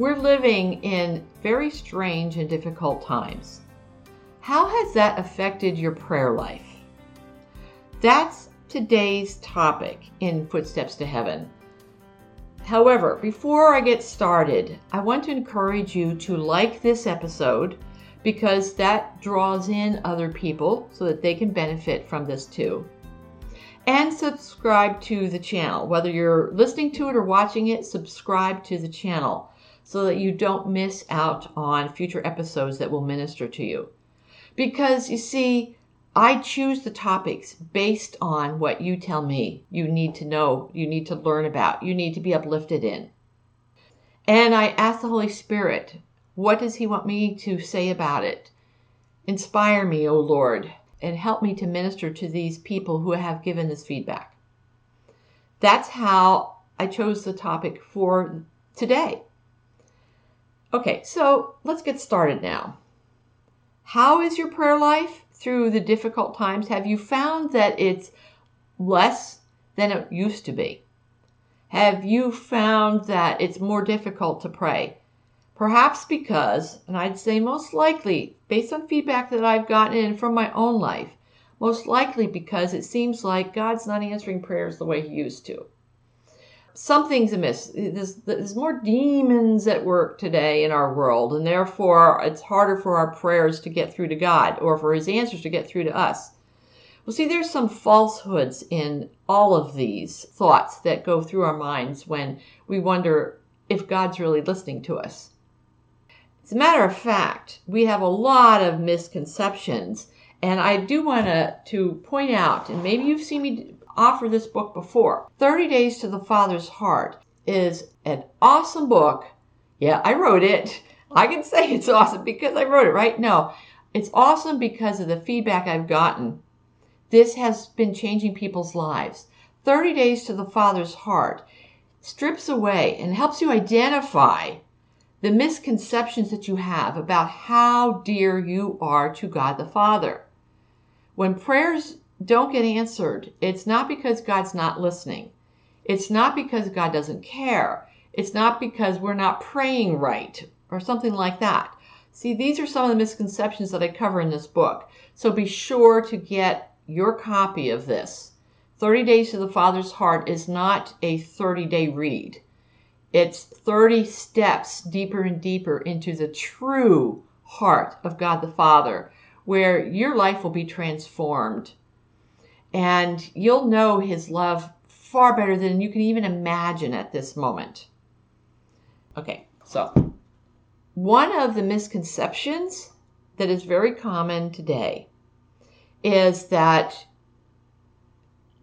We're living in very strange and difficult times. How has that affected your prayer life? That's today's topic in Footsteps to Heaven. However, before I get started, I want to encourage you to like this episode because that draws in other people so that they can benefit from this too. And subscribe to the channel. Whether you're listening to it or watching it, subscribe to the channel so that you don't miss out on future episodes that will minister to you. Because you see, I choose the topics based on what you tell me you need to know, you need to learn about, you need to be uplifted in. And I ask the Holy Spirit, what does He want me to say about it? Inspire me, O Lord, and help me to minister to these people who have given this feedback. That's how I chose the topic for today. Okay, so let's get started now. How is your prayer life through the difficult times? Have you found that it's less than it used to be? Have you found that it's more difficult to pray? Perhaps because, and I'd say most likely, based on feedback that I've gotten in from my own life, most likely because it seems like God's not answering prayers the way He used to something's amiss. There's, there's more demons at work today in our world, and therefore it's harder for our prayers to get through to God or for His answers to get through to us. Well, see, there's some falsehoods in all of these thoughts that go through our minds when we wonder if God's really listening to us. As a matter of fact, we have a lot of misconceptions, and I do want to, to point out, and maybe you've seen me offered this book before. 30 Days to the Father's Heart is an awesome book. Yeah, I wrote it. I can say it's awesome because I wrote it, right? No, it's awesome because of the feedback I've gotten. This has been changing people's lives. 30 Days to the Father's Heart strips away and helps you identify the misconceptions that you have about how dear you are to God the Father. When prayers don't get answered, it's not because God's not listening. It's not because God doesn't care. It's not because we're not praying right or something like that. See, these are some of the misconceptions that I cover in this book. So be sure to get your copy of this. 30 Days to the Father's Heart is not a 30 day read. It's 30 steps deeper and deeper into the true heart of God the Father, where your life will be transformed and you'll know his love far better than you can even imagine at this moment. Okay, so one of the misconceptions that is very common today is that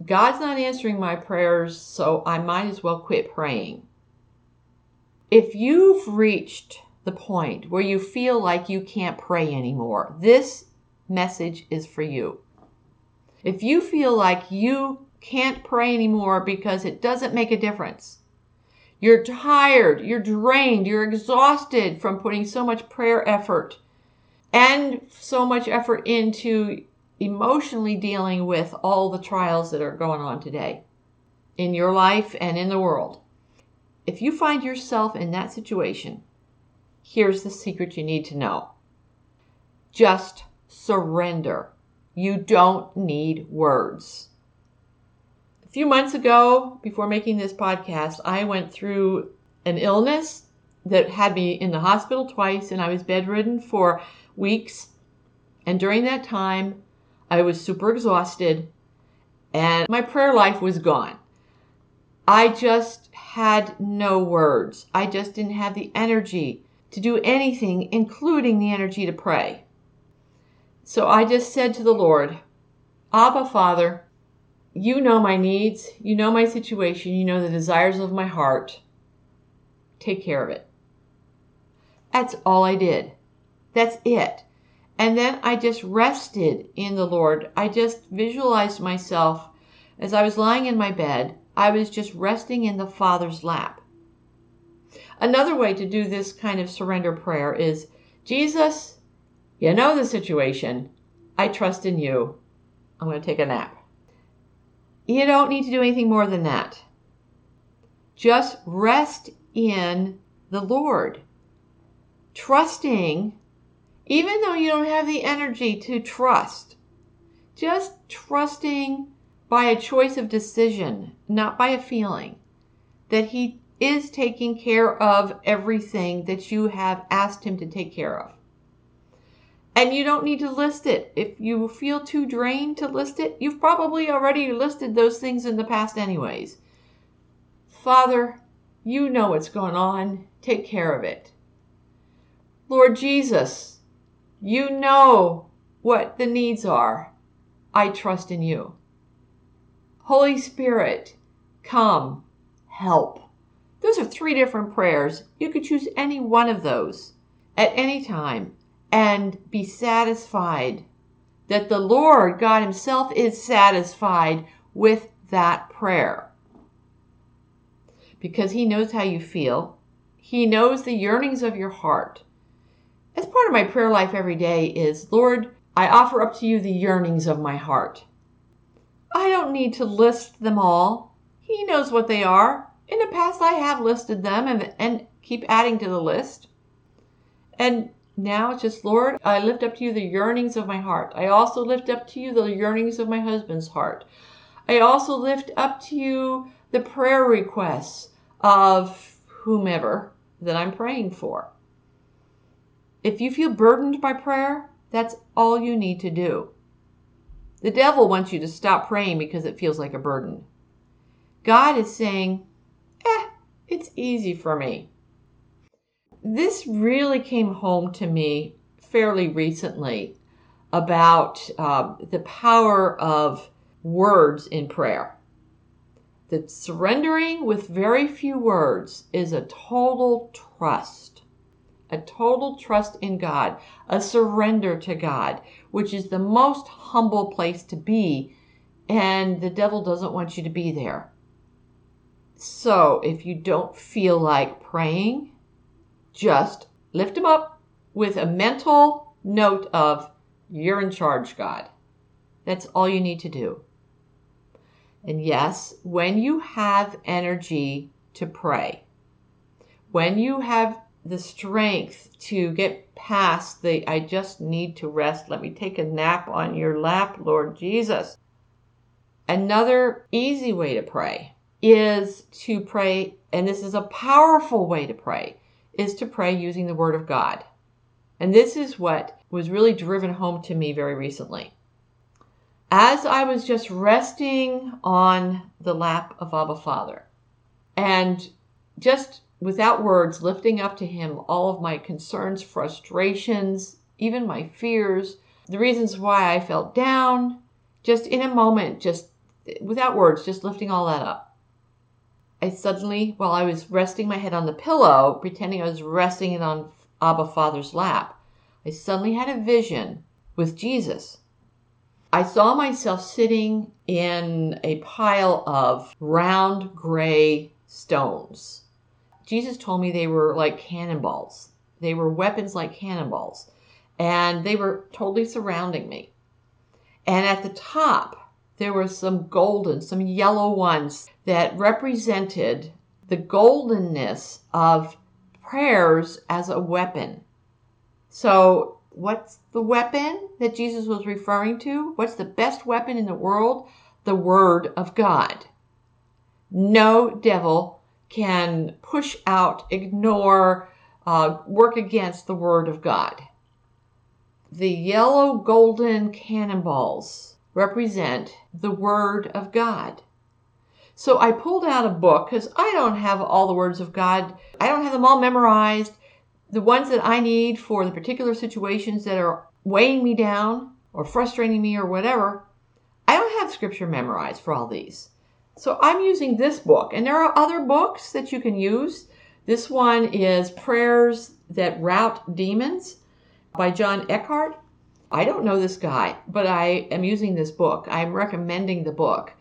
God's not answering my prayers, so I might as well quit praying. If you've reached the point where you feel like you can't pray anymore, this message is for you. If you feel like you can't pray anymore because it doesn't make a difference, you're tired, you're drained, you're exhausted from putting so much prayer effort and so much effort into emotionally dealing with all the trials that are going on today in your life and in the world. If you find yourself in that situation, here's the secret you need to know just surrender. You don't need words. A few months ago, before making this podcast, I went through an illness that had me in the hospital twice and I was bedridden for weeks. And during that time, I was super exhausted and my prayer life was gone. I just had no words. I just didn't have the energy to do anything, including the energy to pray. So I just said to the Lord, Abba, Father, you know my needs, you know my situation, you know the desires of my heart. Take care of it. That's all I did. That's it. And then I just rested in the Lord. I just visualized myself as I was lying in my bed. I was just resting in the Father's lap. Another way to do this kind of surrender prayer is Jesus, you know the situation. I trust in you. I'm going to take a nap. You don't need to do anything more than that. Just rest in the Lord, trusting, even though you don't have the energy to trust, just trusting by a choice of decision, not by a feeling, that He is taking care of everything that you have asked Him to take care of. And you don't need to list it. If you feel too drained to list it, you've probably already listed those things in the past, anyways. Father, you know what's going on. Take care of it. Lord Jesus, you know what the needs are. I trust in you. Holy Spirit, come, help. Those are three different prayers. You could choose any one of those at any time and be satisfied that the Lord God Himself is satisfied with that prayer. Because He knows how you feel, He knows the yearnings of your heart. As part of my prayer life every day is Lord, I offer up to you the yearnings of my heart. I don't need to list them all. He knows what they are. In the past, I have listed them and, and keep adding to the list. And now it's just, Lord, I lift up to you the yearnings of my heart. I also lift up to you the yearnings of my husband's heart. I also lift up to you the prayer requests of whomever that I'm praying for. If you feel burdened by prayer, that's all you need to do. The devil wants you to stop praying because it feels like a burden. God is saying, eh, it's easy for me this really came home to me fairly recently about uh, the power of words in prayer. That surrendering with very few words is a total trust, a total trust in God, a surrender to God, which is the most humble place to be, and the devil doesn't want you to be there. So if you don't feel like praying, just lift him up with a mental note of, You're in charge, God. That's all you need to do. And yes, when you have energy to pray, when you have the strength to get past the I just need to rest, let me take a nap on your lap, Lord Jesus. Another easy way to pray is to pray, and this is a powerful way to pray, is to pray using the Word of God. And this is what was really driven home to me very recently. As I was just resting on the lap of Abba Father and just without words lifting up to Him all of my concerns, frustrations, even my fears, the reasons why I felt down, just in a moment, just without words, just lifting all that up. I suddenly, while I was resting my head on the pillow, pretending I was resting it on Abba Father's lap, I suddenly had a vision with Jesus. I saw myself sitting in a pile of round gray stones. Jesus told me they were like cannonballs. They were weapons like cannonballs. And they were totally surrounding me. And at the top, there were some golden, some yellow ones that represented the goldenness of prayers as a weapon. So, what's the weapon that Jesus was referring to? What's the best weapon in the world? The Word of God. No devil can push out, ignore, uh, work against the Word of God. The yellow golden cannonballs represent the Word of God. So I pulled out a book because I don't have all the words of God. I don't have them all memorized. The ones that I need for the particular situations that are weighing me down or frustrating me or whatever, I don't have scripture memorized for all these. So I'm using this book, and there are other books that you can use This one is Prayers That Rout Demons by John Eckhardt. I don't know this guy, but I am using this book. I'm recommending the book.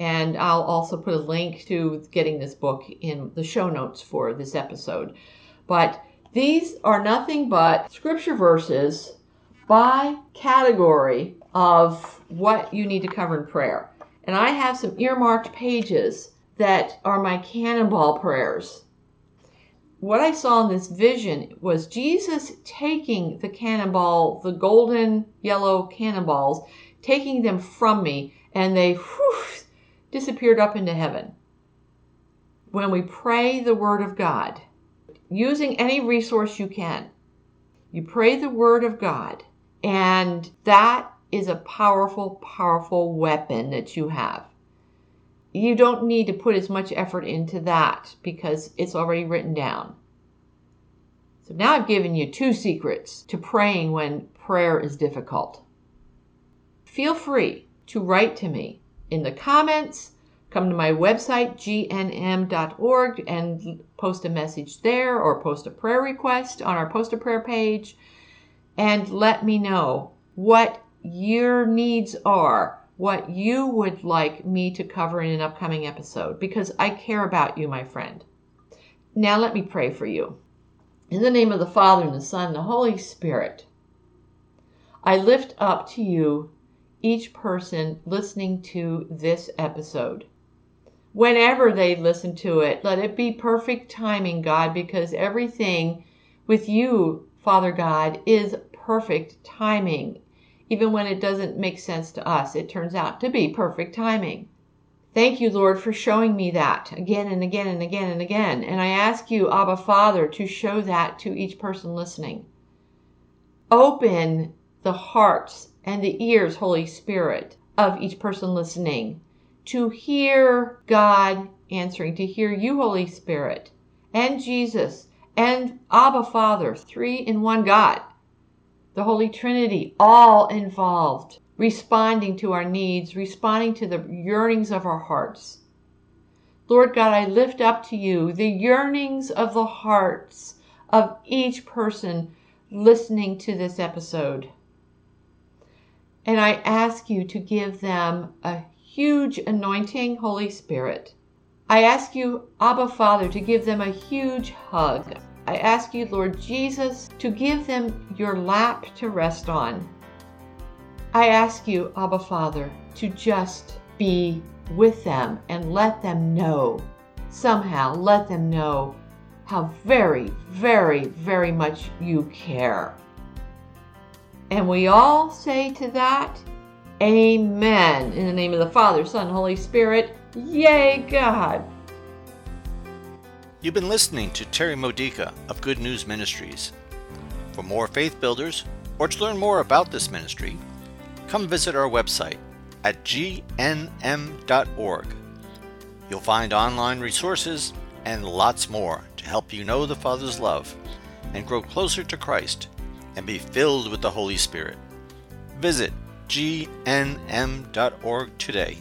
And I'll also put a link to getting this book in the show notes for this episode. But these are nothing but scripture verses by category of what you need to cover in prayer. And I have some earmarked pages that are my cannonball prayers. What I saw in this vision was Jesus taking the cannonball, the golden yellow cannonballs, taking them from me, and they whew, disappeared up into heaven. When we pray the Word of God, using any resource you can, you pray the Word of God, and that is a powerful, powerful weapon that you have. You don't need to put as much effort into that because it's already written down. So now I've given you two secrets to praying when prayer is difficult. Feel free to write to me in the comments, come to my website, gnm.org, and post a message there or post a prayer request on our Post a Prayer page and let me know what your needs are, what you would like me to cover in an upcoming episode, because I care about you, my friend. Now let me pray for you. In the name of the Father, and the Son, and the Holy Spirit, I lift up to you each person listening to this episode. Whenever they listen to it, let it be perfect timing, God, because everything with you, Father God, is perfect timing. Even when it doesn't make sense to us, it turns out to be perfect timing. Thank you, Lord, for showing me that again and again and again and again. And I ask you, Abba Father, to show that to each person listening. Open the hearts and the ears, Holy Spirit, of each person listening to hear God answering, to hear you, Holy Spirit, and Jesus, and Abba Father, three in one God the Holy Trinity, all involved, responding to our needs, responding to the yearnings of our hearts. Lord God, I lift up to you the yearnings of the hearts of each person listening to this episode. And I ask you to give them a huge anointing, Holy Spirit. I ask you, Abba Father, to give them a huge hug. I ask you, Lord Jesus, to give them your lap to rest on. I ask you, Abba Father, to just be with them and let them know, somehow let them know how very, very, very much you care. And we all say to that, Amen. In the name of the Father, Son, Holy Spirit. Yay, God. You've been listening to Terry Modica of Good News Ministries. For more faith builders, or to learn more about this ministry, come visit our website at gnm.org. You'll find online resources and lots more to help you know the Father's love and grow closer to Christ and be filled with the Holy Spirit. Visit gnm.org today.